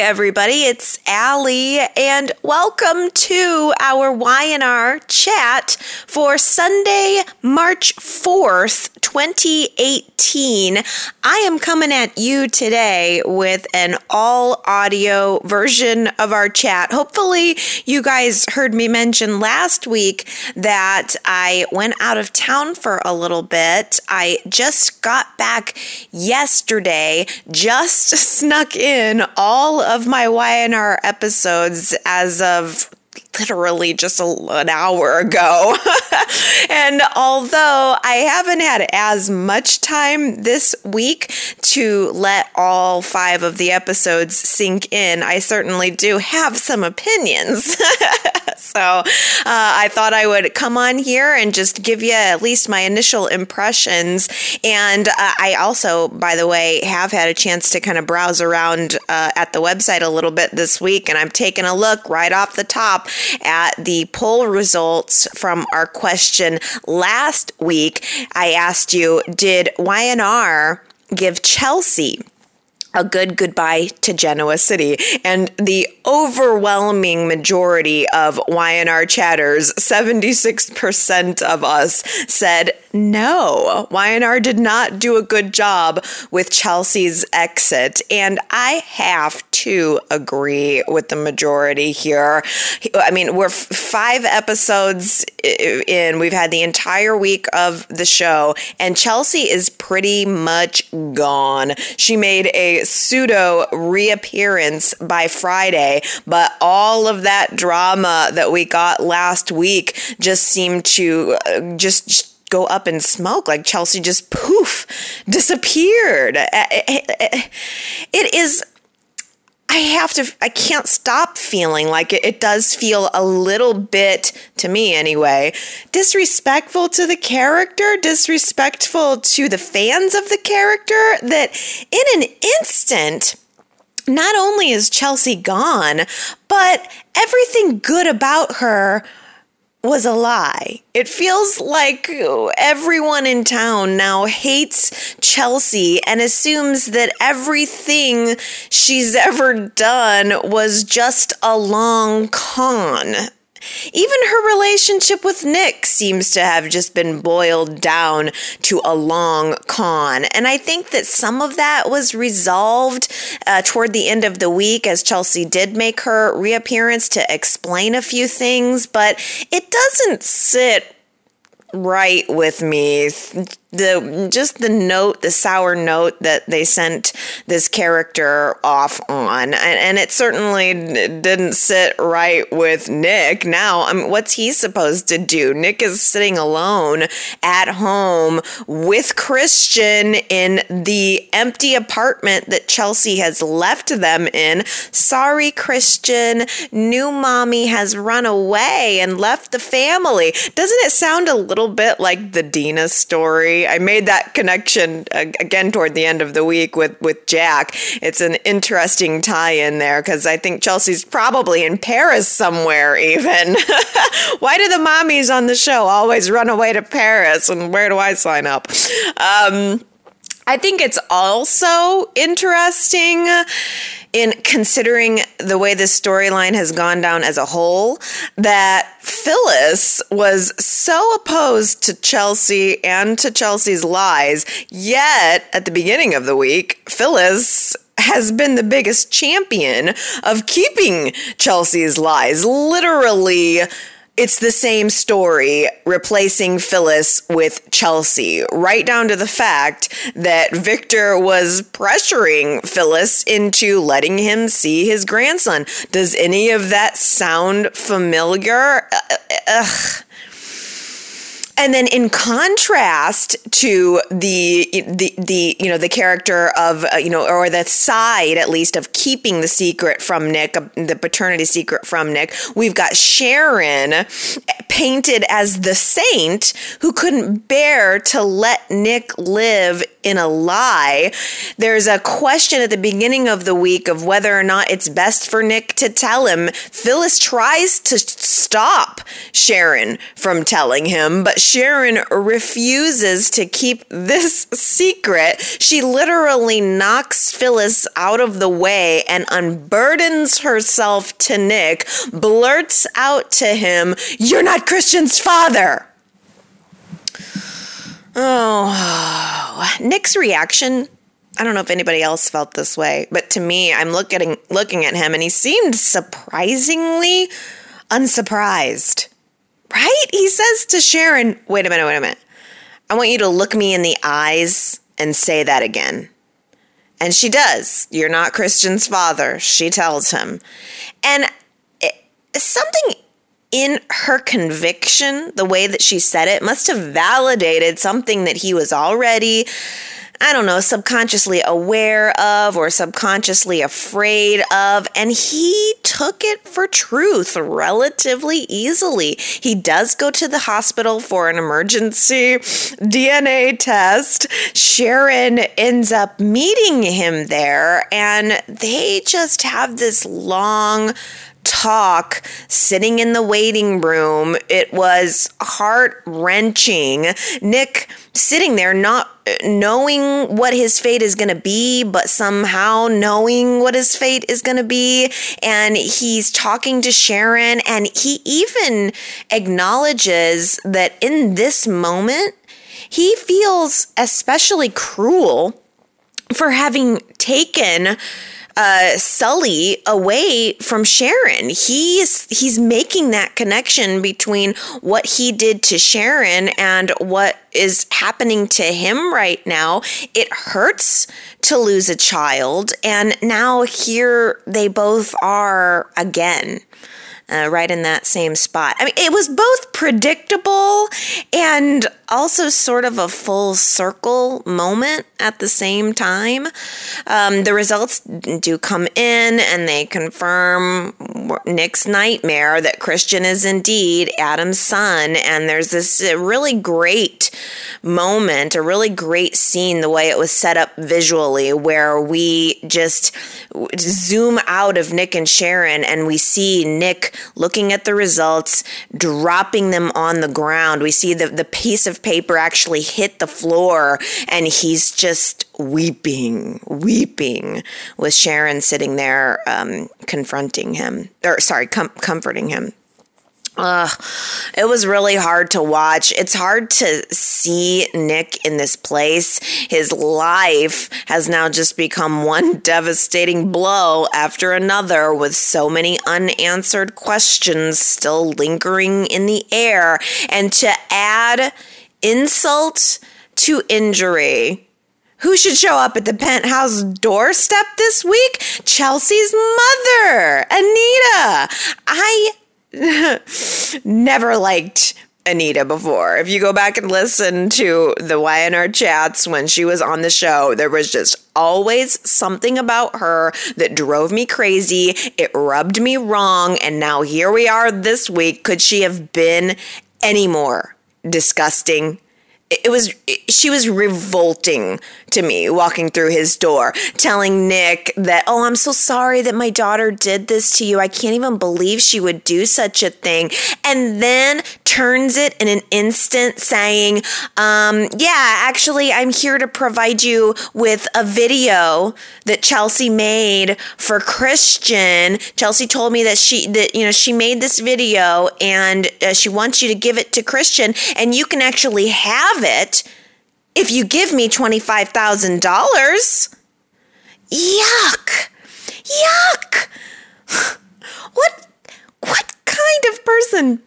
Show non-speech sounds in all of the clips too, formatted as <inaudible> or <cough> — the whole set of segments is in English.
Everybody, it's Allie, and welcome to our Y&R chat for Sunday, March 4th, 2018. I am coming at you today with an all audio version of our chat. Hopefully, you guys heard me mention last week that I went out of town for a little bit. I just got back yesterday, just <laughs> snuck in all of my Y&R episodes as of literally just a, an hour ago. <laughs> and although I haven't had as much time this week to let all five of the episodes sink in, I certainly do have some opinions. <laughs> so uh, I thought I would come on here and just give you at least my initial impressions. And uh, I also, by the way, have had a chance to kind of browse around uh, at the website a little bit this week, and I'm taking a look right off the top at the poll results from our question last week. I asked you, did Y&R give Chelsea a good goodbye to Genoa City. And the overwhelming majority of Y&R chatters, 76% of us said no. Y&R did not do a good job with Chelsea's exit. And I have to agree with the majority here. I mean, we're five episodes in. We've had the entire week of the show, and Chelsea is pretty much gone. She made a pseudo reappearance by Friday, but all of that drama that we got last week just seemed to uh, just go up in smoke. Like Chelsea just poof disappeared. Uh, uh, uh, it is I have to, I can't stop feeling like it, it, does feel a little bit, to me anyway, disrespectful to the character, disrespectful to the fans of the character, that in an instant, not only is Chelsea gone, but everything good about her was a lie. It feels like everyone in town now hates Chelsea and assumes that everything she's ever done was just a long con. Even her relationship with Nick seems to have just been boiled down to a long con. And I think that some of that was resolved uh, toward the end of the week as Chelsea did make her reappearance to explain a few things, but it doesn't sit right with me the just the note, the sour note that they sent this character off on, and, and it certainly didn't sit right with Nick. Now, I mean, what's he supposed to do? Nick is sitting alone at home with Christian in the empty apartment that Chelsea has left them in. Sorry, Christian, new mommy has run away and left the family. Doesn't it sound a little bit like the Dina story? I made that connection uh, again toward the end of the week with with Jack. It's an interesting tie in there because I think Chelsea's probably in Paris somewhere. Even <laughs> why do the mommies on the show always run away to Paris? And where do I sign up? Um, I think it's also interesting in considering the way this storyline has gone down as a whole that Phyllis was so opposed to Chelsea and to Chelsea's lies, yet at the beginning of the week, Phyllis has been the biggest champion of keeping Chelsea's lies. Literally, it's the same story replacing Phyllis with Chelsea, right down to the fact that Victor was pressuring Phyllis into letting him see his grandson. Does any of that sound familiar? Uh, uh, ugh. And then in contrast to the the the you know the character of uh, you know or the side at least of keeping the secret from Nick, uh, the paternity secret from Nick, we've got Sharon painted as the saint who couldn't bear to let Nick live in a lie. There's a question at the beginning of the week of whether or not it's best for Nick to tell him. Phyllis tries to stop Sharon from telling him, but Sharon refuses to keep this secret. She literally knocks Phyllis out of the way and unburdens herself to Nick, blurts out to him, You're not Christian's father. Oh, Nick's reaction. I don't know if anybody else felt this way, but to me, I'm looking looking at him and he seemed surprisingly unsurprised. Right? He says to Sharon, "Wait a minute, wait a minute. I want you to look me in the eyes and say that again." And she does. You're not Christian's father, she tells him. And it, something in her conviction, the way that she said it, must have validated something that he was already, I don't know, subconsciously aware of or subconsciously afraid of. And he took it for truth relatively easily. He does go to the hospital for an emergency DNA test. Sharon ends up meeting him there, and they just have this long, talk sitting in the waiting room. It was heart wrenching. Nick sitting there, not knowing what his fate is going to be, but somehow knowing what his fate is going to be. And he's talking to Sharon, and he even acknowledges that in this moment, he feels especially cruel for having taken uh, Sully away from Sharon. He's he's making that connection between what he did to Sharon and what is happening to him right now. It hurts to lose a child, and now here they both are again uh, right in that same spot. I mean, it was both predictable and also sort of a full circle moment at the same time. Um, the results do come in and they confirm Nick's nightmare that Christian is indeed Adam's son. And there's this really great moment, a really great scene, the way it was set up visually, where we just zoom out of Nick and Sharon and we see Nick looking at the results, dropping them on the ground. We see the, the piece of paper actually hit the floor and he's just weeping, weeping with Sharon sitting there um, confronting him, or sorry, com- comforting him. Uh, it was really hard to watch. It's hard to see Nick in this place. His life has now just become one <laughs> devastating blow after another, with so many unanswered questions still lingering in the air. And to add insult to injury, who should show up at the penthouse doorstep this week? Chelsea's mother, Anita. I <laughs> never liked Anita before. If you go back and listen to the YNR chats when she was on the show, there was just always something about her that drove me crazy. It rubbed me wrong. And now here we are this week. Could she have been any more disgusting? It was, she was revolting to me walking through his door, telling Nick that, Oh, I'm so sorry that my daughter did this to you. I can't even believe she would do such a thing. And then turns it in an instant, saying, um, Yeah, actually, I'm here to provide you with a video that Chelsea made for Christian. Chelsea told me that she, that, you know, she made this video and uh, she wants you to give it to Christian and you can actually have it if you give me $25,000. Yuck. Yuck. <laughs> What what kind of person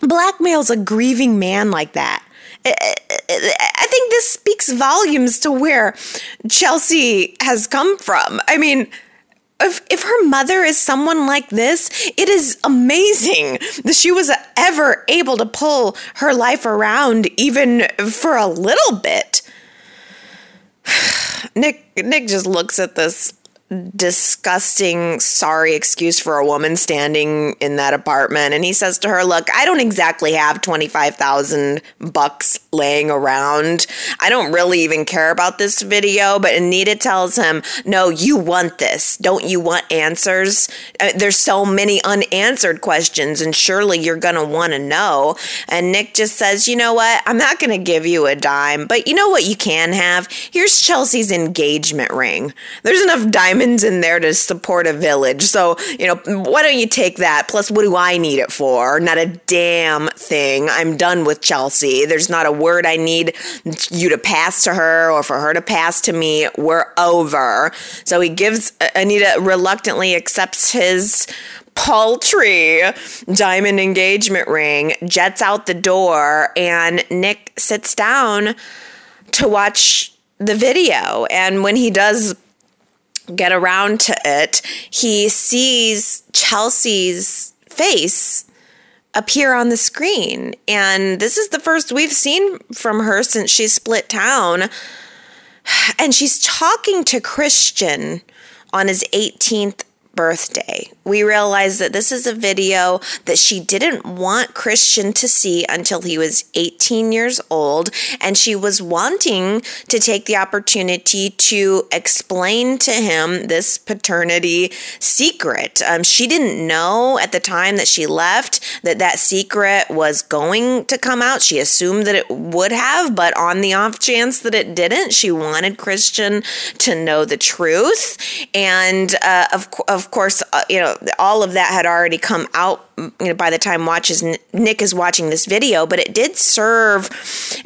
blackmails a grieving man like that? I think this speaks volumes to where Chelsea has come from. I mean, if, if her mother is someone like this, it is amazing that she was ever able to pull her life around even for a little bit. <sighs> Nick Nick just looks at this disgusting sorry excuse for a woman standing in that apartment. And he says to her look i don't exactly have 25000 bucks laying around. I don't really even care about this video. But anita tells him no you want this. Don't you want answers? Uh, there's so many unanswered questions and surely you're gonna want to know. And nick just says you know what? I'm not gonna give you a dime but you know what you can have? Here's chelsea's engagement ring. There's enough diamonds diamonds in there to support a village. So, you know, why don't you take that? Plus, what do I need it for? Not a damn thing. I'm done with Chelsea. There's not a word I need you to pass to her or for her to pass to me. We're over. So he gives, uh, Anita reluctantly accepts his paltry diamond engagement ring, jets out the door, and Nick sits down to watch the video. And when he does get around to it, he sees Chelsea's face appear on the screen. And this is the first we've seen from her since she split town. <sighs> And she's talking to Christian on his 18th birthday. We realized that this is a video that she didn't want Christian to see until he was 18 years old, and she was wanting to take the opportunity to explain to him this paternity secret. Um, she didn't know at the time that she left that that secret was going to come out. She assumed that it would have, but on the off chance that it didn't, she wanted Christian to know the truth. And uh, of, of of course, uh, you know, all of that had already come out you know, by the time watches Nick is watching this video, but it did serve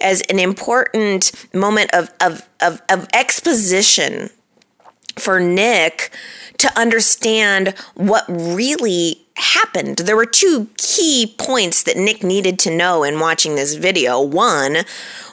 as an important moment of, of, of, of exposition for Nick to understand what really happened. There were two key points that Nick needed to know in watching this video. One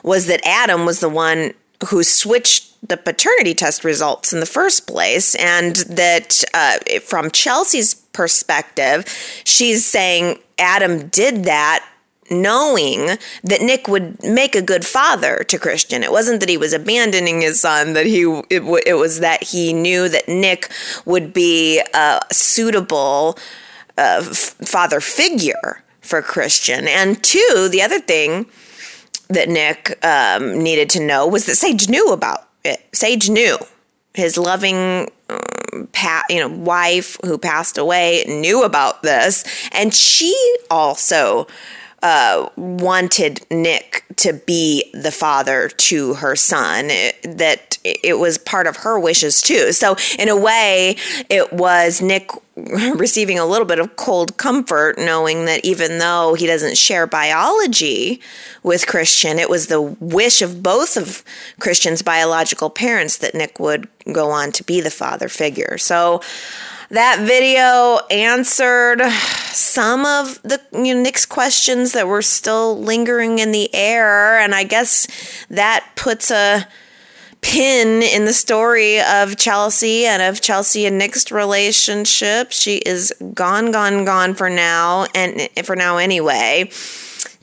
was that Adam was the one who switched the paternity test results in the first place, and that uh, from Chelsea's perspective, she's saying Adam did that knowing that Nick would make a good father to Christian. It wasn't that he was abandoning his son; that he it, it was that he knew that Nick would be a suitable uh, f- father figure for Christian. And two, the other thing that Nick um, needed to know was that Sage knew about. Sage knew his loving um, pa- you know wife who passed away knew about this and she also uh, wanted Nick to be the father to her son, it, that it was part of her wishes too. So, in a way, it was Nick <laughs> receiving a little bit of cold comfort knowing that even though he doesn't share biology with Christian, it was the wish of both of Christian's biological parents that Nick would go on to be the father figure. So, that video answered some of the you know, Nick's questions that were still lingering in the air, and I guess that puts a pin in the story of Chelsea and of Chelsea and Nick's relationship. She is gone, gone, gone for now, and for now anyway.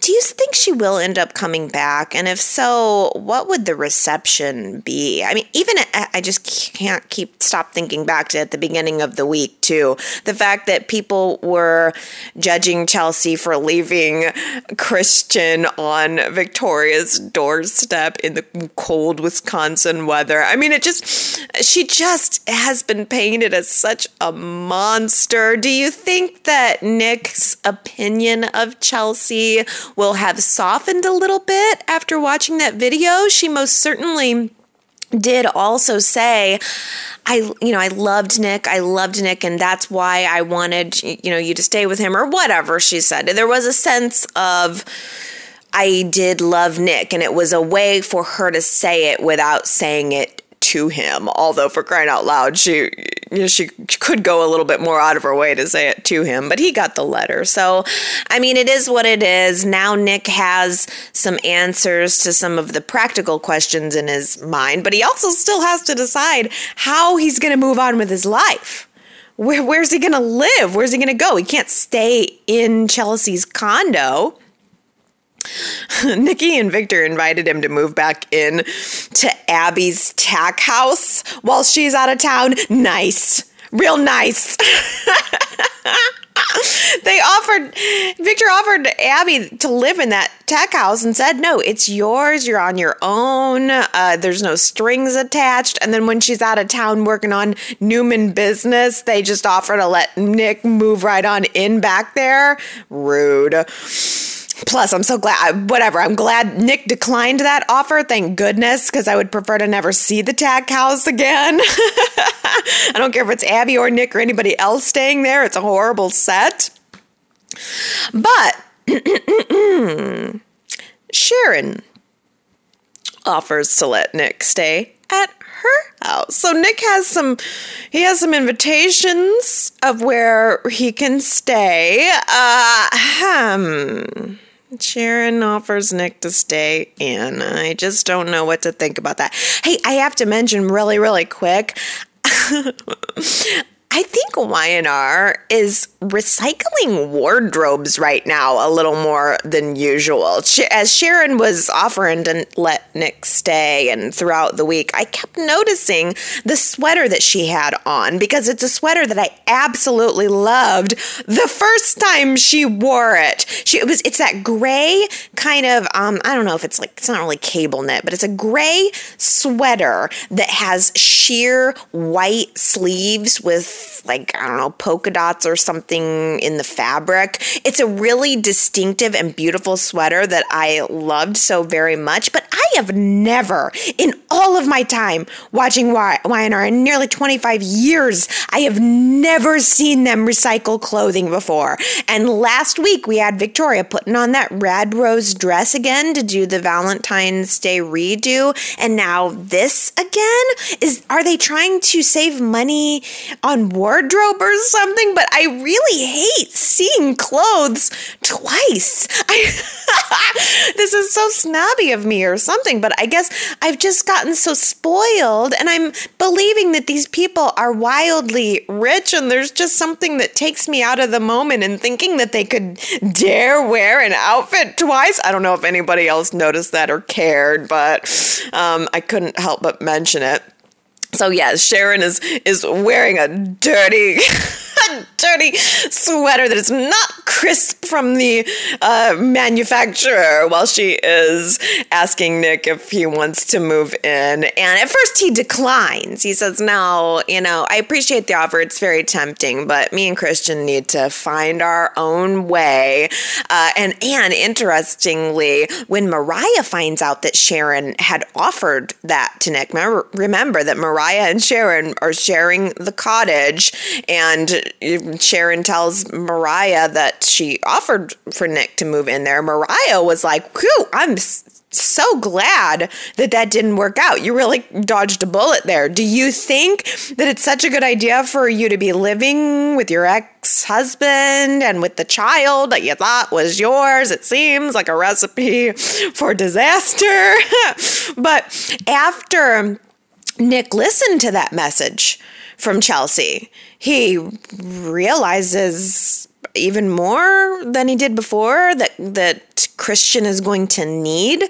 Do you think she will end up coming back? And if so, what would the reception be? I mean, even I just can't keep stop thinking back to at the beginning of the week too. The fact that people were judging Chelsea for leaving Christian on Victoria's doorstep in the cold Wisconsin weather. I mean, it just she just has been painted as such a monster. Do you think that Nick's opinion of Chelsea will have softened a little bit after watching that video. She most certainly did also say I you know I loved Nick I loved Nick and that's why I wanted you know you to stay with him or whatever she said there was a sense of I did love Nick and it was a way for her to say it without saying it to him. Although for crying out loud, she you know, she could go a little bit more out of her way to say it to him, but he got the letter. So, I mean, it is what it is. Now Nick has some answers to some of the practical questions in his mind, but he also still has to decide how he's going to move on with his life. Where, where's he going to live? Where's he going to go? He can't stay in Chelsea's condo <laughs> Nikki and Victor invited him to move back in to Abby's tack house while she's out of town. Nice. Real nice. <laughs> they offered Victor offered Abby to live in that tack house and said, "No, it's yours. You're on your own. Uh, there's no strings attached." And then when she's out of town working on Newman business, they just offer to let Nick move right on in back there. Rude. Plus, I'm so glad, whatever, I'm glad Nick declined that offer. Thank goodness, because I would prefer to never see the tack house again. <laughs> I don't care if it's Abby or Nick or anybody else staying there, it's a horrible set. But <clears throat> Sharon offers to let Nick stay at her house. So Nick has some he has some invitations of where he can stay. Uh hmm. Sharon offers Nick to stay in. I just don't know what to think about that. Hey, I have to mention really, really quick. <laughs> I think Y&R is recycling wardrobes right now a little more than usual. As Sharon was offering to let Nick stay, and throughout the week, I kept noticing the sweater that she had on because it's a sweater that I absolutely loved the first time she wore it. She it was it's that gray kind of um I don't know if it's like it's not really cable knit, but it's a gray sweater that has sheer white sleeves with like, I don't know, polka dots or something in the fabric. It's a really distinctive and beautiful sweater that I loved so very much, but I have never, in all of my time watching Y&R in nearly 25 years, I have never seen them recycle clothing before. And last week we had Victoria putting on that red rose dress again to do the Valentine's Day redo. And now this again? Is are they trying to save money on wardrobe or something, but I really hate seeing clothes twice. <laughs> I <laughs> this is so snobby of me or something, but I guess I've just gotten so spoiled and I'm believing that these people are wildly rich and there's just something that takes me out of the moment and thinking that they could dare wear an outfit twice. I don't know if anybody else noticed that or cared, but um, I couldn't help but mention it. So yes, Sharon is is wearing a dirty <laughs> <laughs> dirty sweater that is not crisp from the uh, manufacturer while she is asking Nick if he wants to move in. And at first he declines. He says, No, you know, I appreciate the offer. It's very tempting, but me and Christian need to find our own way. Uh, and, and interestingly, when Mariah finds out that Sharon had offered that to Nick, remember, remember that Mariah and Sharon are sharing the cottage, and Sharon tells Mariah that she offered for Nick to move in there. Mariah was like, "Whew, I'm so glad that that didn't work out. You really dodged a bullet there. Do you think that it's such a good idea for you to be living with your ex husband and with the child that you thought was yours? It seems like a recipe for disaster. <laughs> but after Nick listened to that message from Chelsea, he realizes even more than he did before that that Christian is going to need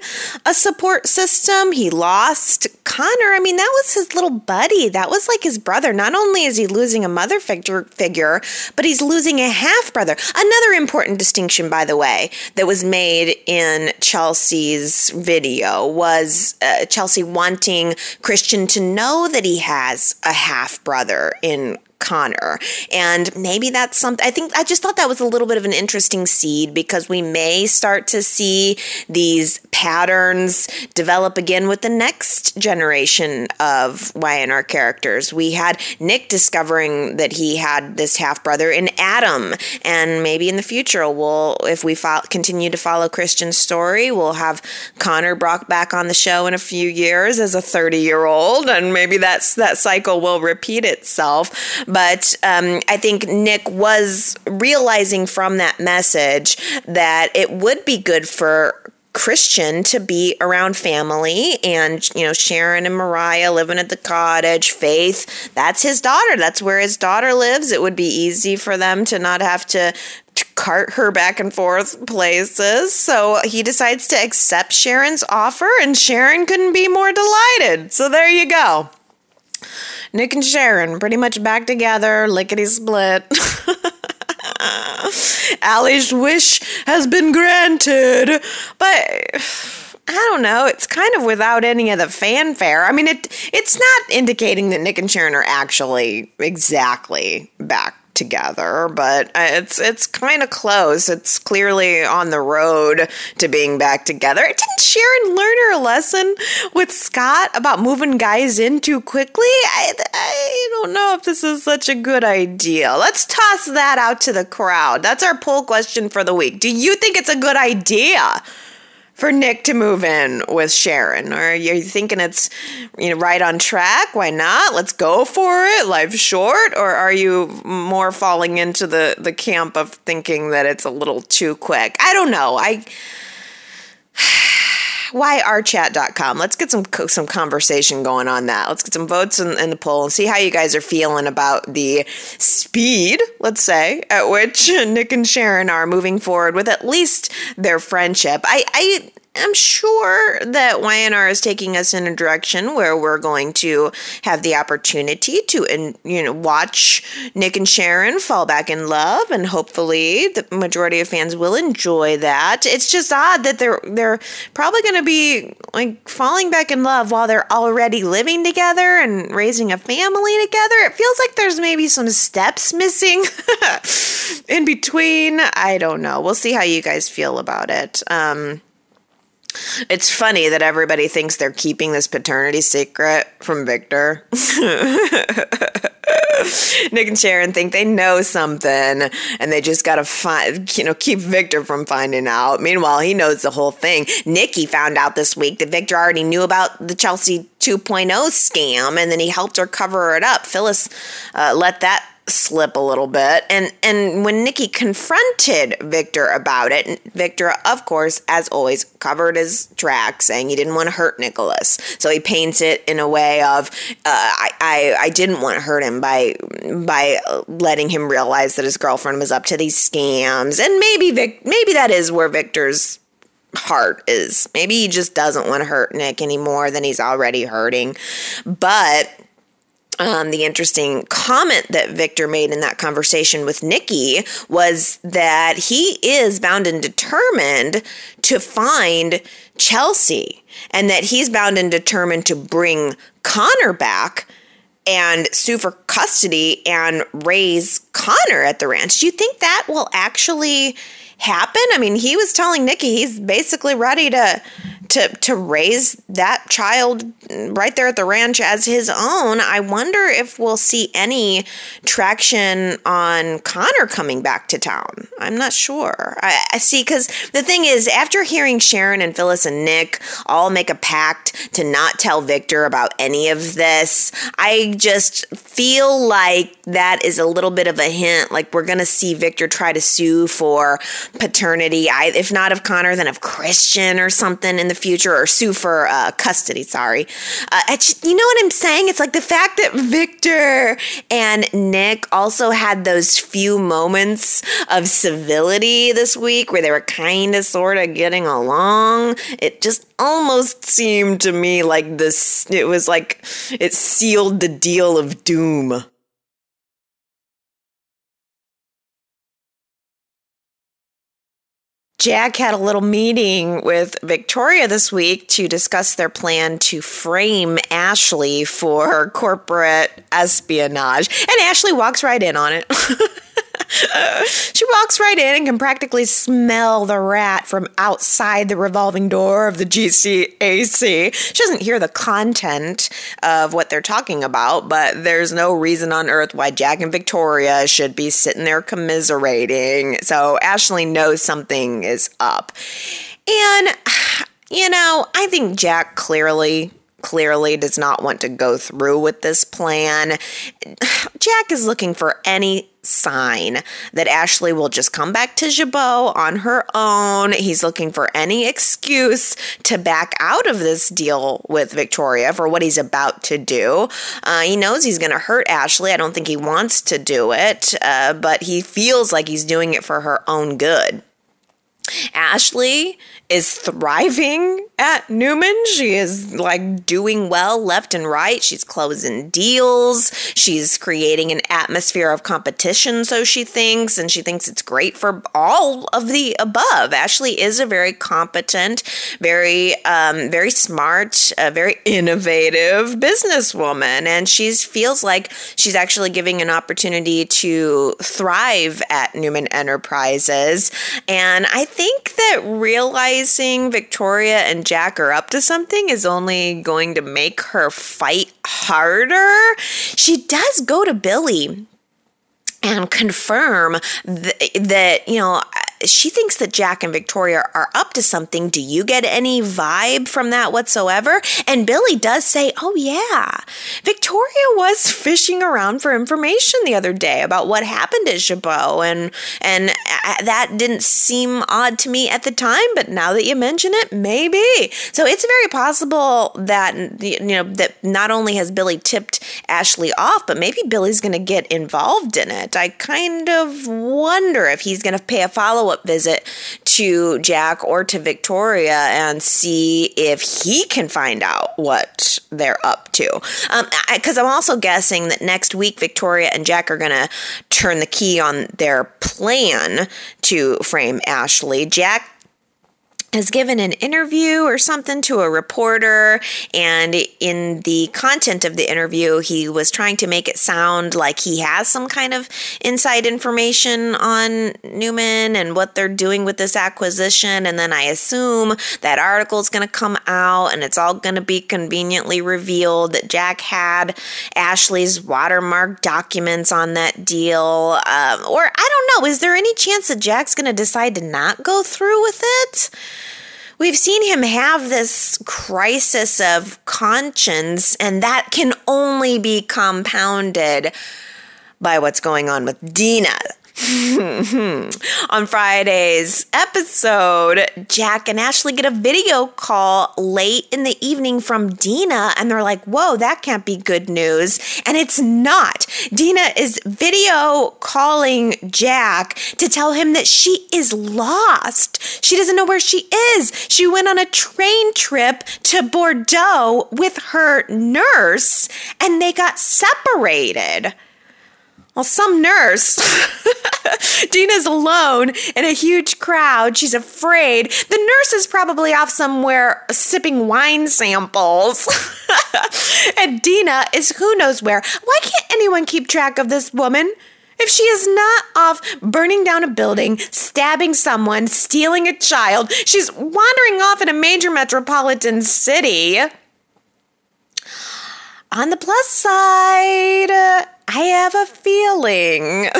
a support system. He lost Connor. I mean, that was his little buddy. That was like his brother. Not only is he losing a mother figure, figure but he's losing a half brother. Another important distinction, by the way, that was made in Chelsea's video was uh, Chelsea wanting Christian to know that he has a half brother in Connor. And maybe that's something, I think, I just thought that was a little bit of an interesting seed because we may start to see these patterns develop again with the next generation of Y&R characters. We had Nick discovering that he had this half brother in Adam. And maybe in the future, we'll, if we fo- continue to follow Christian's story, we'll have Connor brought back on the show in a few years as a 30 year old. And maybe that's, that cycle will repeat itself. But um, I think Nick was realizing from that message that it would be good for Christian to be around family and, you know, Sharon and Mariah living at the cottage. Faith, that's his daughter. That's where his daughter lives. It would be easy for them to not have to cart her back and forth places. So he decides to accept Sharon's offer, and Sharon couldn't be more delighted. So there you go. Nick and Sharon pretty much back together, lickety split. <laughs> Allie's wish has been granted, but. I don't know. It's kind of without any of the fanfare. I mean, it it's not indicating that Nick and Sharon are actually exactly back together, but uh, it's it's kind of close. It's clearly on the road to being back together. Didn't Sharon learn her lesson with Scott about moving guys in too quickly? I, I don't know if this is such a good idea. Let's toss that out to the crowd. That's our poll question for the week. Do you think it's a good idea? For Nick to move in with Sharon? Or are you thinking it's you know right on track? Why not? Let's go for it. Life's short. Or are you more falling into the the camp of thinking that it's a little too quick? I don't know. I yrchat.com. Let's get some some conversation going on that. Let's get some votes in, in, the poll and see how you guys are feeling about the speed, let's say, at which Nick and Sharon are moving forward with at least their friendship. I, I I'm sure that YNR is taking us in a direction where we're going to have the opportunity to, you know, watch Nick and Sharon fall back in love, and hopefully the majority of fans will enjoy that. It's just odd that they're they're probably going to be like falling back in love while they're already living together and raising a family together. It feels like there's maybe some steps missing <laughs> in between. I don't know. We'll see how you guys feel about it. Um, it's funny that everybody thinks they're keeping this paternity secret from Victor. <laughs> Nick and Sharon think they know something and they just gotta find, you know, keep Victor from finding out. Meanwhile, he knows the whole thing. Nikki found out this week that Victor already knew about the Chelsea 2.0 scam and then he helped her cover it up. Phyllis uh, let that slip a little bit. And and when Nikki confronted Victor about it, Victor, of course, as always, covered his tracks, saying he didn't want to hurt Nicholas. So he paints it in a way of uh, I, I I didn't want to hurt him by by letting him realize that his girlfriend was up to these scams, and maybe Vic, maybe that is where Victor's heart is. Maybe he just doesn't want to hurt Nick any more than he's already hurting, but um, the interesting comment that Victor made in that conversation with Nikki was that he is bound and determined to find Chelsea and that he's bound and determined to bring Connor back and sue for custody and raise Connor at the ranch. Do you think that will actually happen? I mean, he was telling Nikki he's basically ready to to to raise that child right there at the ranch as his own. I wonder if we'll see any traction on Connor coming back to town. I'm not sure. I, I see because the thing is, after hearing Sharon and Phyllis and Nick all make a pact to not tell Victor about any of this, I just feel like that is a little bit of a hint. Like we're gonna see Victor try to sue for paternity, if not of Connor, then of Christian or something in the future or sue for uh, custody. Sorry. Uh, you know what I'm saying? It's like the fact that Victor and Nick also had those few moments of civility this week where they were kind of sort of getting along. It just almost seemed to me like this, it was like it sealed the deal of doom. Jack had a little meeting with Victoria this week to discuss their plan to frame Ashley for corporate espionage. And Ashley walks right in on it. <laughs> she walks right in and can practically smell the rat from outside the revolving door of the GCAC. She doesn't hear the content of what they're talking about, but there's no reason on earth why Jack and Victoria should be sitting there commiserating. So Ashley knows something is up. And, you know, I think Jack clearly clearly does not want to go through with this plan. Jack is looking for any sign that Ashley will just come back to Jabot on her own. He's looking for any excuse to back out of this deal with Victoria for what he's about to do. Uh, he knows he's going to hurt Ashley. I don't think he wants to do it, uh, but he feels like he's doing it for her own good. Ashley is thriving at Newman. She is like doing well left and right. She's closing deals. She's creating an atmosphere of competition, so she thinks, and she thinks it's great for all of the above. Ashley is a very competent, very, um, very smart, a very innovative businesswoman, and she feels like she's actually giving an opportunity to thrive at Newman Enterprises. And I think that realizing Victoria and Jack are up to something is only going to make her fight harder. She does go to Billy and confirm th- that, you know, she thinks that Jack and Victoria are up to something. Do you get any vibe from that whatsoever? And Billy does say, Oh, yeah, Victoria was fishing around for information the other day about what happened at Jabot. And, and uh, that didn't seem odd to me at the time, but now that you mention it, maybe. So it's very possible that, you know, that not only has Billy tipped Ashley off, but maybe Billy's going to get involved in it. I kind of wonder if he's going to pay a follow follow up visit to Jack or to Victoria and see if he can find out what they're up to. Because um, I'm also guessing that next week Victoria and Jack are going to turn the key on their plan to frame Ashley. Jack has given an interview or something to a reporter and in the content of the interview he was trying to make it sound like he has some kind of inside information on Newman and what they're doing with this acquisition and then I assume that article is going to come out and it's all going to be conveniently revealed that Jack had Ashley's watermark documents on that deal um, or I don't know is there any chance that Jack's going to decide to not go through with it? We've seen him have this crisis of conscience, and that can only be compounded by what's going on with Dina. <laughs> On Friday's episode, Jack and Ashley get a video call late in the evening from Dina, and they're like, Whoa, that can't be good news. And it's not. Dina is video calling Jack to tell him that she is lost. She doesn't know where she is. She went on a train trip to Bordeaux with her nurse, and they got separated. Well, some nurse. <laughs> Dina's alone in a huge crowd. She's afraid. The nurse is probably off somewhere sipping wine samples. <laughs> and Dina is who knows where. Why can't anyone keep track of this woman? If she is not off burning down a building, stabbing someone, stealing a child, she's wandering off in a major metropolitan city. On the plus side, I have a feeling <laughs>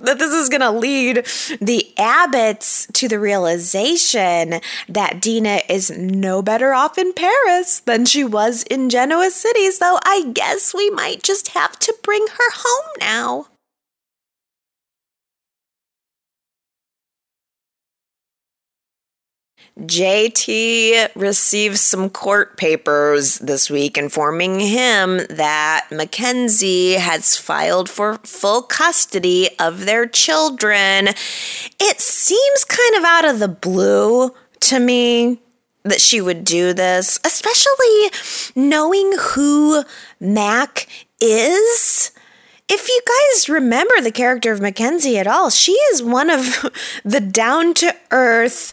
that this is going to lead the Abbotts to the realization that Dina is no better off in Paris than she was in Genoa City. So I guess we might just have to bring her home now. JT receives some court papers this week informing him that Mackenzie has filed for full custody of their children. It seems kind of out of the blue to me that she would do this, especially knowing who Mac is. If you guys remember the character of Mackenzie at all, she is one of <laughs> the down to earth,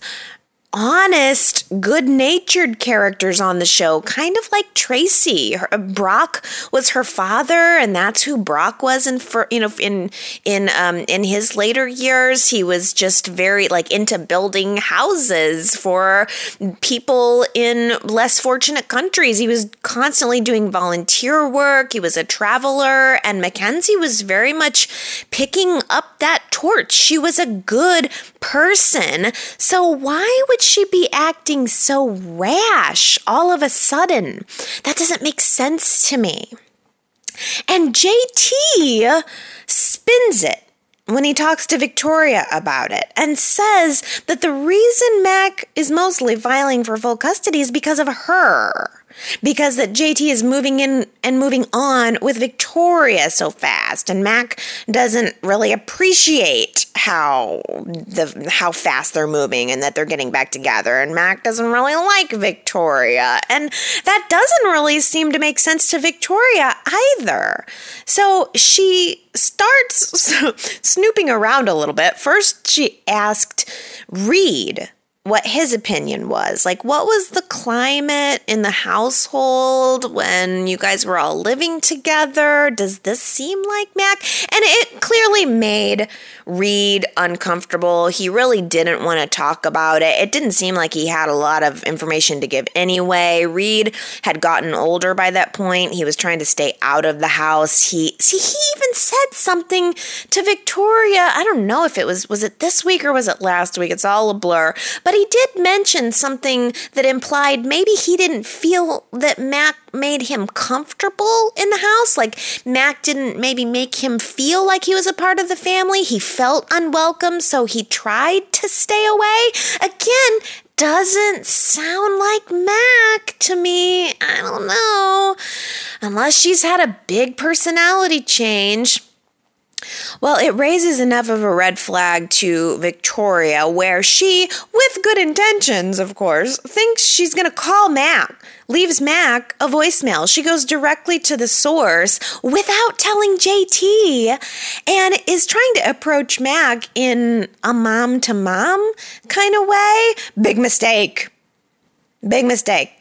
honest, good natured characters on the show, kind of like Tracy. Her, Brock was her father, and that's who Brock was in for you know in in um in his later years. He was just very like into building houses for people in less fortunate countries. He was constantly doing volunteer work. He was a traveler, and Mackenzie was very much picking up that torch. She was a good person. So why would she be acting so rash all of a sudden? That doesn't make sense to me. And JT spins it when he talks to Victoria about it and says that the reason Mac is mostly filing for full custody is because of her because that JT is moving in and moving on with Victoria so fast and Mac doesn't really appreciate how the how fast they're moving and that they're getting back together and Mac doesn't really like Victoria and that doesn't really seem to make sense to Victoria either. So she starts <laughs> snooping around a little bit. First she asked Reed what his opinion was. Like, what was the climate in the household when you guys were all living together? Does this seem like Mac? And it clearly made Reed uncomfortable. He really didn't want to talk about it. It didn't seem like he had a lot of information to give anyway. Reed had gotten older by that point. He was trying to stay out of the house. He see he even said something to Victoria. I don't know if it was was it this week or was it last week? It's all a blur. But he did mention something that implied maybe he didn't feel that Mac made him comfortable in the house. Like Mac didn't maybe make him feel like he was a part of the family. He felt unwelcome, so he tried to stay away. Again, doesn't sound like Mac to me. I don't know. Unless she's had a big personality change. Well, it raises enough of a red flag to Victoria where she, with good intentions, of course, thinks she's going to call Mac, leaves Mac a voicemail. She goes directly to the source without telling JT and is trying to approach Mac in a mom to mom kind of way. Big mistake. Big mistake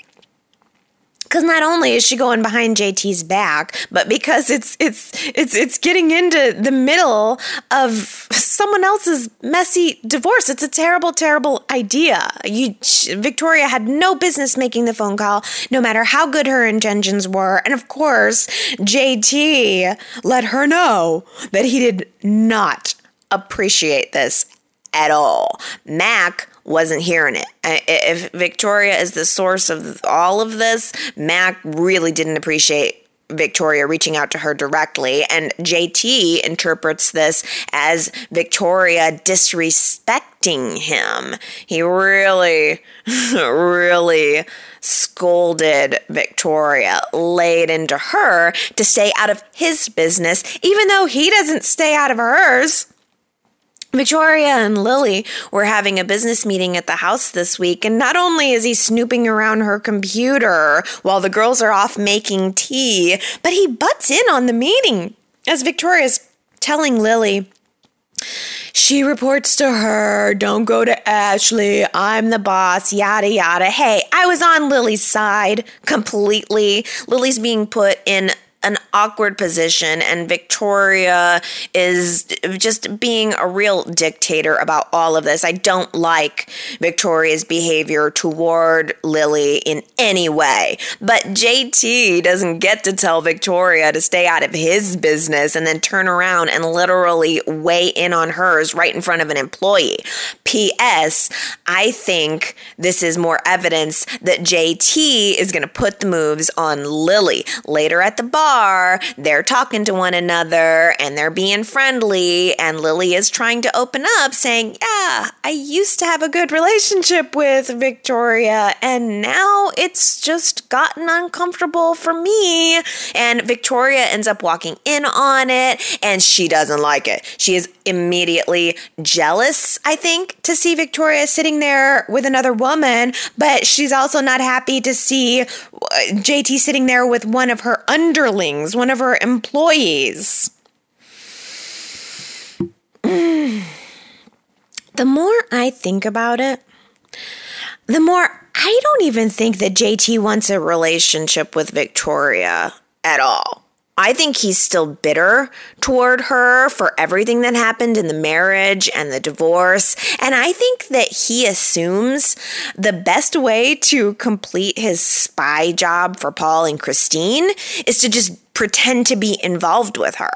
because not only is she going behind JT's back, but because it's it's it's it's getting into the middle of someone else's messy divorce. It's a terrible, terrible idea. You, Victoria had no business making the phone call, no matter how good her intentions were, and of course, JT let her know that he did not appreciate this at all. Mac wasn't hearing it. If Victoria is the source of all of this, Mac really didn't appreciate Victoria reaching out to her directly. And JT interprets this as Victoria disrespecting him. He really, <laughs> really scolded Victoria, laid into her to stay out of his business, even though he doesn't stay out of hers. Victoria and Lily were having a business meeting at the house this week, and not only is he snooping around her computer while the girls are off making tea, but he butts in on the meeting as Victoria's telling Lily, she reports to her, don't go to Ashley, I'm the boss, yada yada. Hey, I was on Lily's side completely. Lily's being put in an awkward position, and Victoria is just being a real dictator about all of this. I don't like Victoria's behavior toward Lily in any way. But JT doesn't get to tell Victoria to stay out of his business and then turn around and literally weigh in on hers right in front of an employee. P.S. I think this is more evidence that JT is going to put the moves on Lily later at the bar they're talking to one another and they're being friendly. And Lily is trying to open up, saying, Yeah, I used to have a good relationship with Victoria, and now it's just gotten uncomfortable for me. And Victoria ends up walking in on it, and she doesn't like it. She is immediately jealous, I think, to see Victoria sitting there with another woman, but she's also not happy to see uh, JT sitting there with one of her underlings, one of her employees. <sighs> the more I think about it, the more I don't even think that JT wants a relationship with Victoria at all. I think he's still bitter toward her for everything that happened in the marriage and the divorce. And I think that he assumes the best way to complete his spy job for Paul and Christine is to just pretend to be involved with her.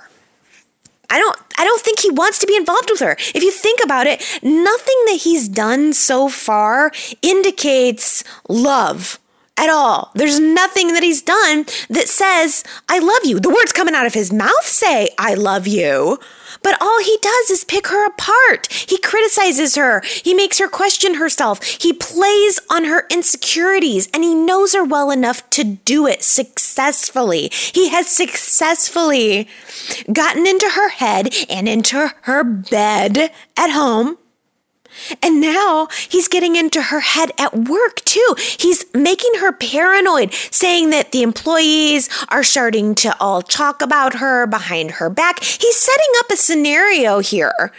I don't I don't think he wants to be involved with her. If you think about it, nothing that he's done so far indicates love at all. There's nothing that he's done that says, I love you. The words coming out of his mouth say, I love you, But all he does is pick her apart. He criticizes her. He makes her question herself. He plays on her insecurities and he knows her well enough to do it successfully. He has successfully gotten into her head and into her bed at home and now he's getting into her head at work too. He's making her paranoid, saying that the employees are starting to all talk about her behind her back. He's setting up a scenario here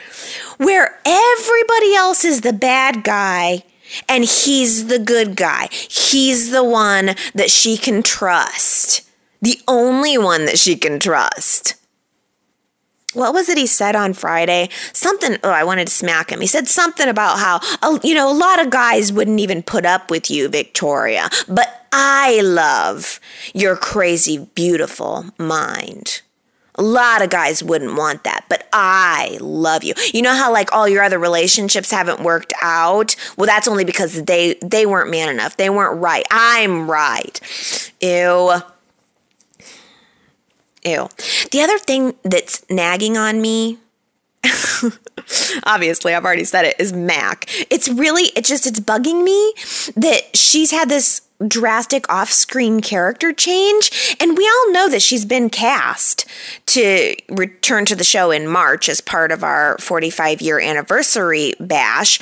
where everybody else is the bad guy and he's the good guy. He's the one that she can trust. The only one that she can trust what was it he said on Friday? Something, oh, I wanted to smack him. He said something about how, you know, a lot of guys wouldn't even put up with you, Victoria, but I love your crazy, beautiful mind. A lot of guys wouldn't want that, but I love you. You know how like all your other relationships haven't worked out? Well, that's only because they they weren't man enough. They weren't right. I'm right. Ew. Ew. The other thing that's nagging on me, <laughs> obviously, I've already said it, is Mac. It's really, it just, it's bugging me that she's had this drastic off screen character change. And we all know that she's been cast to return to the show in March as part of our 45 year anniversary bash,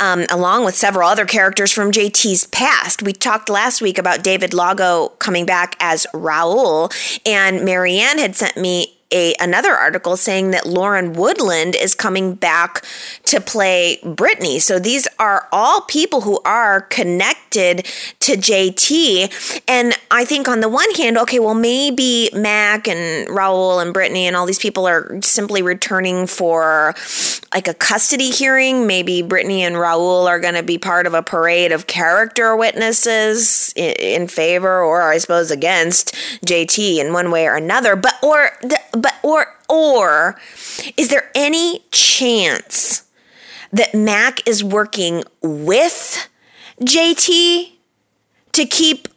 um, along with several other characters from JT's past. We talked last week about David Lago coming back as Raul, and Marianne had sent me a another article saying that Lauren Woodland is coming back to play Brittany. So these are all people who are connected to JT. And I think on the one hand, okay, well maybe Mac and Raul and Brittany and all these people are simply returning for like a custody hearing. Maybe Brittany and Raul are going to be part of a parade of character witnesses in, favor or I suppose against JT in one way or another. But or but or or is there any chance that Mac is working with JT to keep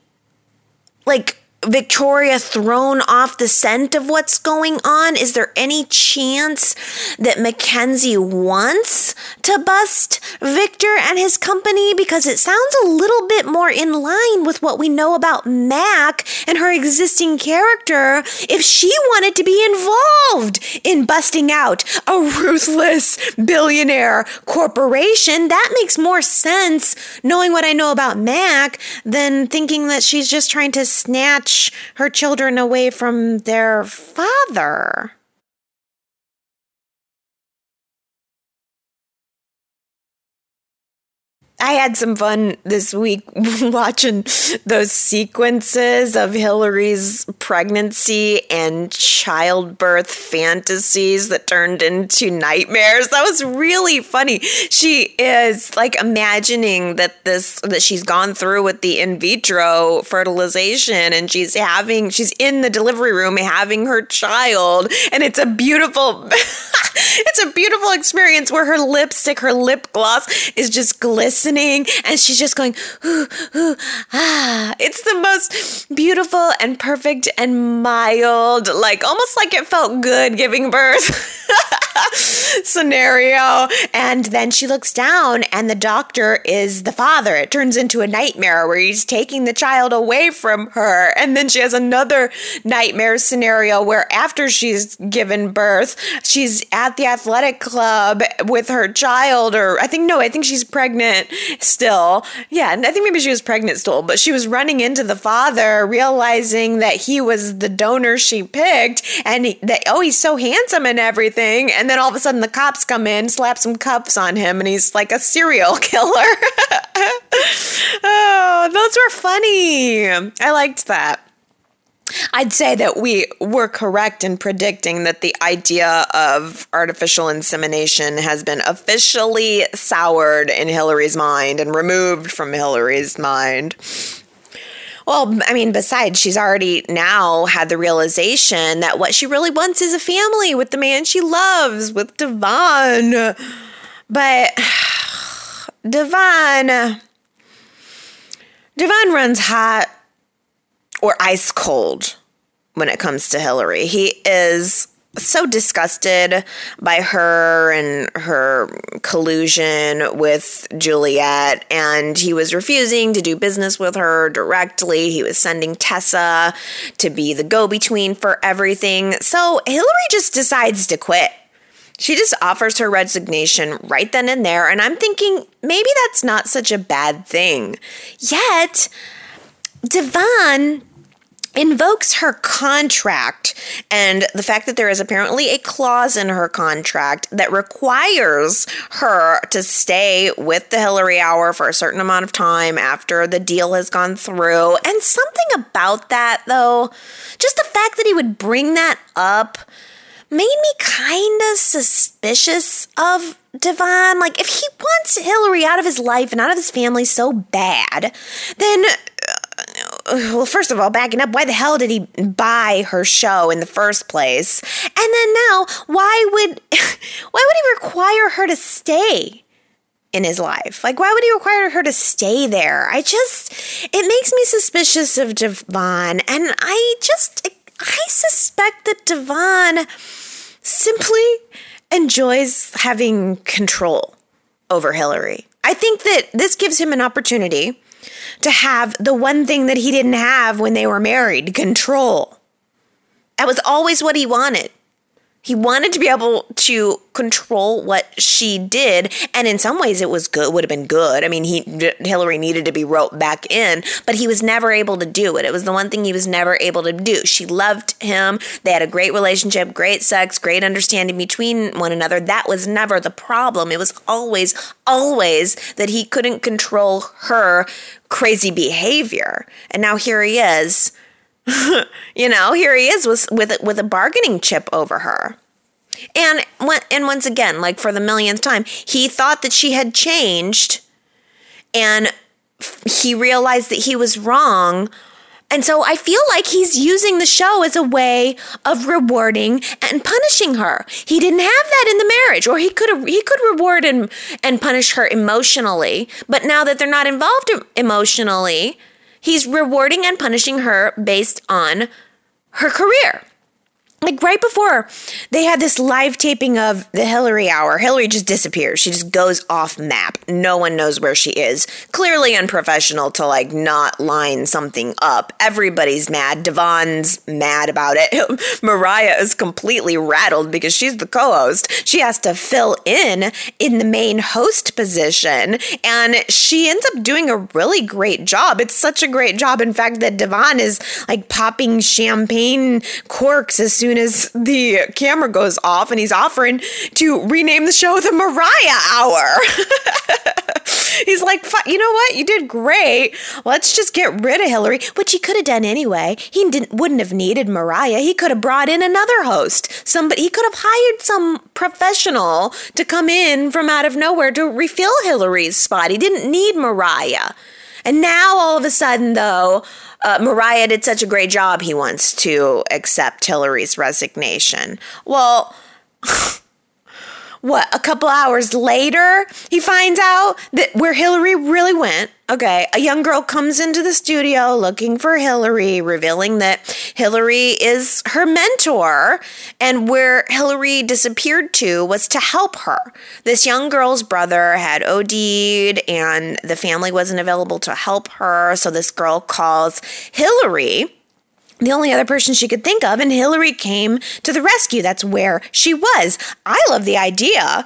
like Victoria thrown off the scent of what's going on? Is there any chance that Mackenzie wants to bust Victor and his company? Because it sounds a little bit more in line with what we know about Mac and her existing character if she wanted to be involved in busting out a ruthless billionaire corporation. That makes more sense knowing what I know about Mac than thinking that she's just trying to snatch her children away from their father. I had some fun this week <laughs> watching those sequences of Hilary's pregnancy and childbirth fantasies that turned into nightmares. That was really funny. She is like imagining that this that she's gone through with the in vitro fertilization and she's having she's in the delivery room having her child and it's a beautiful <laughs> it's a beautiful experience where her lipstick, her lip gloss is just glistening and she's just going, ooh, ooh, ah. It's the most beautiful and perfect and mild, like almost like it felt good giving birth <laughs> scenario. And then she looks down and the doctor is the father. It turns into a nightmare where he's taking the child away from her. And then she has another nightmare scenario where after she's given birth, she's at the athletic club with her child, or I think, no, I think she's pregnant still. Yeah, and I think maybe she was pregnant still, but she was running into the father, realizing that he was the donor she picked, and he, that, oh, he's so handsome and everything. And then all of a sudden the cops come in, slap some cuffs on him, and he's like a serial <laughs> killer. <laughs> oh, those were funny. I liked that. I'd say that we were correct in predicting that the idea of artificial insemination has been officially soured in Hilary's mind and removed from Hilary's mind. Well, I mean, besides, she's already now had the realization that what she really wants is a family with the man she loves, with Devon. But <sighs> Devon, Devon runs hot or ice cold when it comes to Hilary. He is so disgusted by her and her collusion with Juliet, and he was refusing to do business with her directly. He was sending Tessa to be the go between for everything. So Hilary just decides to quit. She just offers her resignation right then and there, and I'm thinking maybe that's not such a bad thing. Yet, Devon invokes her contract and the fact that there is apparently a clause in her contract that requires her to stay with the Hilary Hour for a certain amount of time after the deal has gone through. And something about that, though, just the fact that he would bring that up made me kind of suspicious of Devon. Like, if he wants Hilary out of his life and out of his family so bad, then well, first of all, backing up, why the hell did he buy her show in the first place? And then now, why would <laughs> why would he require her to stay in his life? Like, why would he require her to stay there? I just it makes me suspicious of Devon, and I just I suspect that Devon simply enjoys having control over Hilary. I think that this gives him an opportunity to have the one thing that he didn't have when they were married control. That was always what he wanted. He wanted to be able to control what she did, and in some ways, it was good. Would have been good. I mean, he Hilary needed to be roped back in, but he was never able to do it. It was the one thing he was never able to do. She loved him. They had a great relationship, great sex, great understanding between one another. That was never the problem. It was always, always that he couldn't control her crazy behavior, and now here he is <laughs> you know, here he is with with with a bargaining chip over her. And and once again, like for the millionth time, he thought that she had changed and he realized that he was wrong. And so I feel like he's using the show as a way of rewarding and punishing her. He didn't have that in the marriage, or he could he could reward and and punish her emotionally. But now that they're not involved emotionally, He's rewarding and punishing her based on her career like right before they had this live taping of the Hilary Hour, Hilary just disappears. She just goes off map. No one knows where she is. Clearly unprofessional to like not line something up. Everybody's mad. Devon's mad about it. <laughs> Mariah is completely rattled because she's the co-host. She has to fill in in the main host position, and she ends up doing a really great job. It's such a great job, in fact, that Devon is like popping champagne corks as soon soon as the camera goes off and he's offering to rename the show the Mariah Hour. <laughs> he's like, you know what? You did great. Let's just get rid of Hilary, which he could have done anyway. He didn't wouldn't have needed Mariah. He could have brought in another host. Somebody he could have hired some professional to come in from out of nowhere to refill Hilary's spot. He didn't need Mariah. And now all of a sudden, though, uh, Mariah did such a great job, he wants to accept Hilary's resignation. Well, <sighs> what, a couple hours later, he finds out that where Hilary really went. Okay, a young girl comes into the studio looking for Hilary, revealing that Hilary is her mentor, and where Hilary disappeared to was to help her. This young girl's brother had OD'd, and the family wasn't available to help her, so this girl calls Hilary the only other person she could think of, and Hilary came to the rescue. That's where she was. I love the idea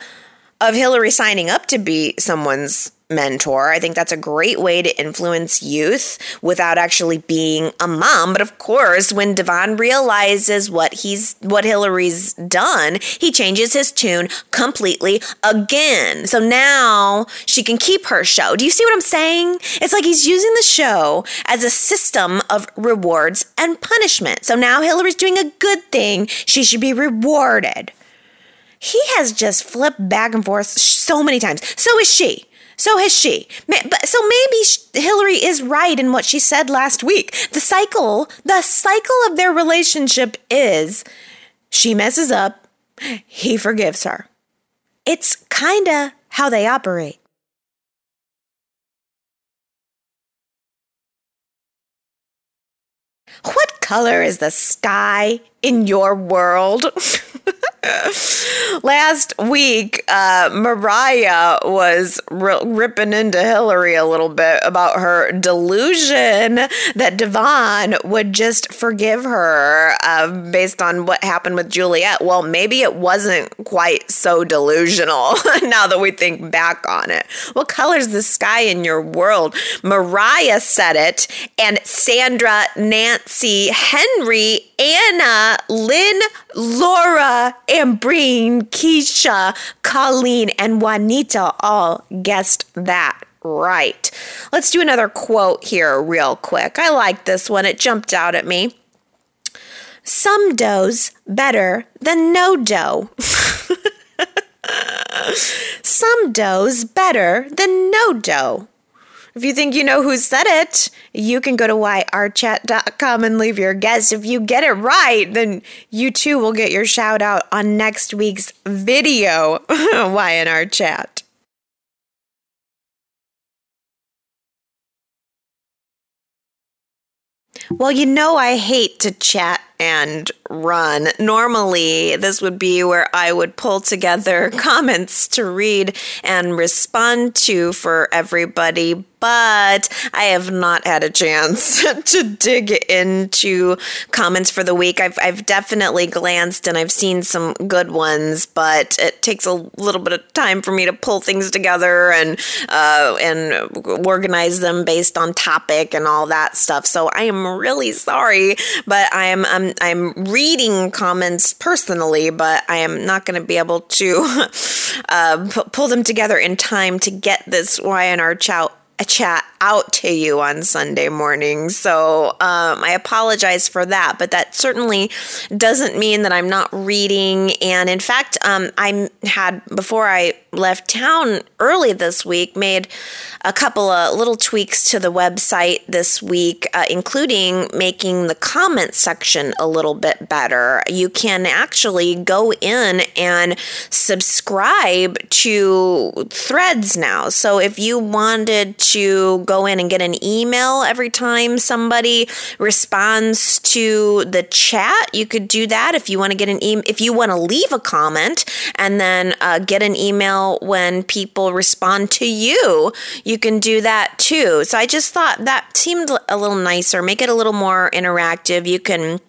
of Hilary signing up to be someone's mentor. I think that's a great way to influence youth without actually being a mom. But of course, when Devon realizes what he's what Hilary's done, he changes his tune completely again. So now she can keep her show. Do you see what I'm saying? It's like he's using the show as a system of rewards and punishment. So now Hilary's doing a good thing. She should be rewarded. He has just flipped back and forth so many times. So is she. So has she. So maybe Hilary is right in what she said last week. The cycle, the cycle of their relationship is she messes up, he forgives her. It's kind of how they operate. What color is the sky in your world? <laughs> <laughs> Last week, uh, Mariah was r- ripping into Hilary a little bit about her delusion that Devon would just forgive her uh, based on what happened with Juliet. Well, maybe it wasn't quite so delusional <laughs> now that we think back on it. What color's the sky in your world? Mariah said it, and Sandra, Nancy, Henry, Anna, Lynn, Laura, Ambreen, Keisha, Colleen, and Juanita all guessed that right. Let's do another quote here, real quick. I like this one, it jumped out at me. Some dough's better than no dough. <laughs> Some dough's better than no dough. If you think you know who said it, you can go to yrchat.com and leave your guess. If you get it right, then you too will get your shout out on next week's video, <laughs> Y&R Chat. Well, you know, I hate to chat and run. Normally, this would be where I would pull together <laughs> comments to read and respond to for everybody, but I have not had a chance <laughs> to dig into comments for the week. I've, I've definitely glanced and I've seen some good ones, but it takes a little bit of time for me to pull things together and uh, and organize them based on topic and all that stuff. So I am really sorry, but I'm I'm, reading comments personally, but I am not going to be able to <laughs> uh, p- pull them together in time to get this Y&R chat chat out to you on Sunday morning. So um, I apologize for that, but that certainly doesn't mean that I'm not reading. And in fact, um, I had, before I left town early this week, made a couple of little tweaks to the website this week, uh, including making the comment section a little bit better. You can actually go in and subscribe to threads now. So if you wanted to go in and get an email every time somebody responds to the chat, you could do that. If you want to get an email, if you want to leave a comment and then uh, get an email when people respond to you, you can do that too. So I just thought that seemed a little nicer, make it a little more interactive. You can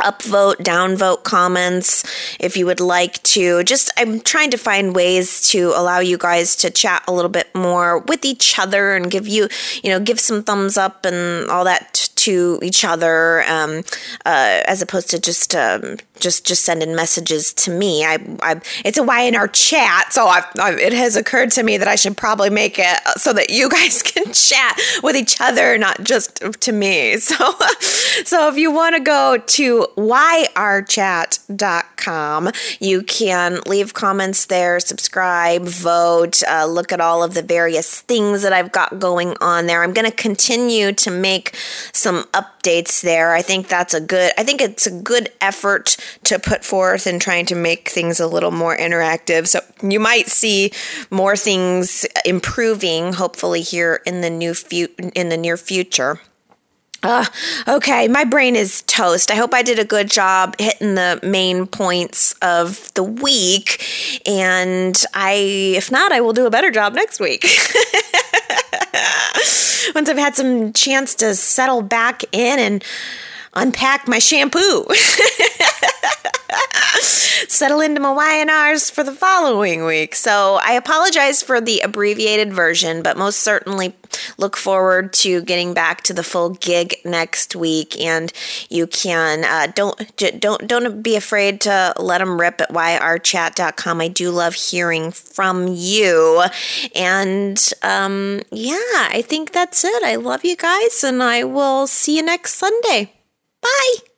upvote, downvote comments if you would like to. Just, I'm trying to find ways to allow you guys to chat a little bit more with each other and give you, you know, give some thumbs up and all that to each other, um, uh, as opposed to just um, just just sending messages to me. I, I it's a Y&R chat, so I've, I've, it has occurred to me that I should probably make it so that you <laughs> guys can chat with each other, not just to me. <laughs> So so if you want to go to yrchat.com, you can leave comments there, subscribe, vote, uh, look at all of the various things that I've got going on there. I'm going to continue to make some updates there. I think that's a good I think it's a good effort to put forth and trying to make things a little more interactive. So you might see more things improving hopefully here in the new fu- in the near future. Uh, okay, my brain is toast. I hope I did a good job hitting the main points of the week. And I, if not, I will do a better job next week. <laughs> Once I've had some chance to settle back in and unpack my shampoo. Settle into my Y&Rs for the following week. So I apologize for the abbreviated version, but most certainly look forward to getting back to the full gig next week. And you can uh, don't don't don't be afraid to let them rip at yrchat.com. I do love hearing from you. And um, yeah, I think that's it. I love you guys, and I will see you next Sunday. Bye.